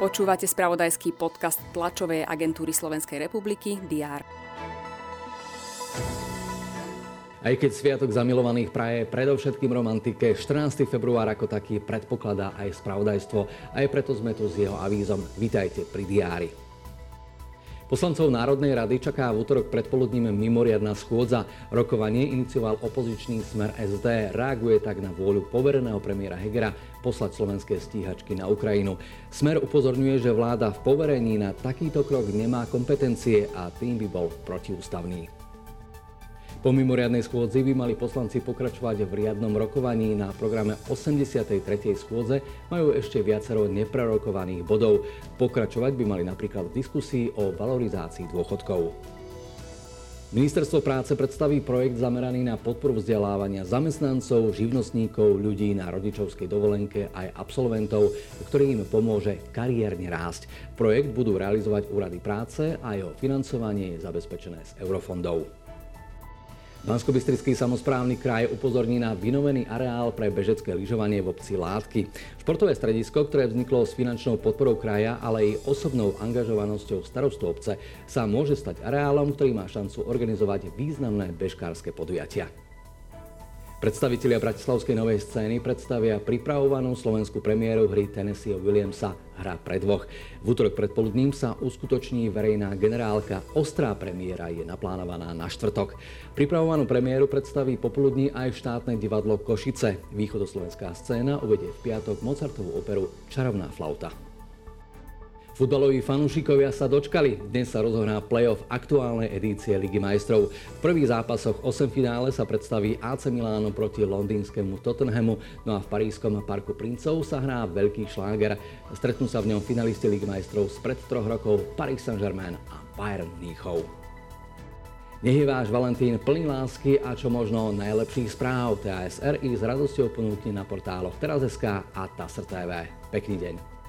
Počúvate spravodajský podcast tlačovej agentúry Slovenskej republiky DR. Aj keď Sviatok zamilovaných praje predovšetkým romantike, 14. február ako taký predpokladá aj spravodajstvo. Aj preto sme tu s jeho avízom. Vítajte pri diári. Poslancov Národnej rady čaká v útorok predpoludním mimoriadná schôdza. Rokovanie inicioval opozičný smer SD. Reaguje tak na vôľu povereného premiéra Hegera poslať slovenské stíhačky na Ukrajinu. Smer upozorňuje, že vláda v poverení na takýto krok nemá kompetencie a tým by bol protiústavný. Po mimoriadnej schôdzi by mali poslanci pokračovať v riadnom rokovaní. Na programe 83. schôdze majú ešte viacero neprerokovaných bodov. Pokračovať by mali napríklad v diskusii o valorizácii dôchodkov. Ministerstvo práce predstaví projekt zameraný na podporu vzdelávania zamestnancov, živnostníkov, ľudí na rodičovskej dovolenke aj absolventov, ktorý im pomôže kariérne rásť. Projekt budú realizovať úrady práce a jeho financovanie je zabezpečené z eurofondov bansko samozprávny kraj upozorní na vynovený areál pre bežecké lyžovanie v obci Látky. Športové stredisko, ktoré vzniklo s finančnou podporou kraja, ale aj osobnou angažovanosťou starostu obce, sa môže stať areálom, ktorý má šancu organizovať významné bežkárske podujatia. Predstavitelia bratislavskej novej scény predstavia pripravovanú slovenskú premiéru hry Tennessee Williamsa Hra pre dvoch. V útorok predpoludním sa uskutoční verejná generálka. Ostrá premiéra je naplánovaná na štvrtok. Pripravovanú premiéru predstaví popoludní aj štátne divadlo Košice. Východoslovenská scéna uvedie v piatok Mozartovú operu Čarovná flauta. Futbaloví fanúšikovia sa dočkali. Dnes sa rozohrá play-off aktuálnej edície Ligy majstrov. V prvých zápasoch 8 finále sa predstaví AC Miláno proti londýnskému Tottenhamu, no a v parískom Parku princov sa hrá veľký šláger. Stretnú sa v ňom finalisti Ligy majstrov spred troch rokov Paris Saint-Germain a Bayern Mníchov. Nech je váš Valentín plný lásky a čo možno najlepších správ. TASR ich s radosťou ponúkne na portáloch teraz.sk a TASR TV. Pekný deň.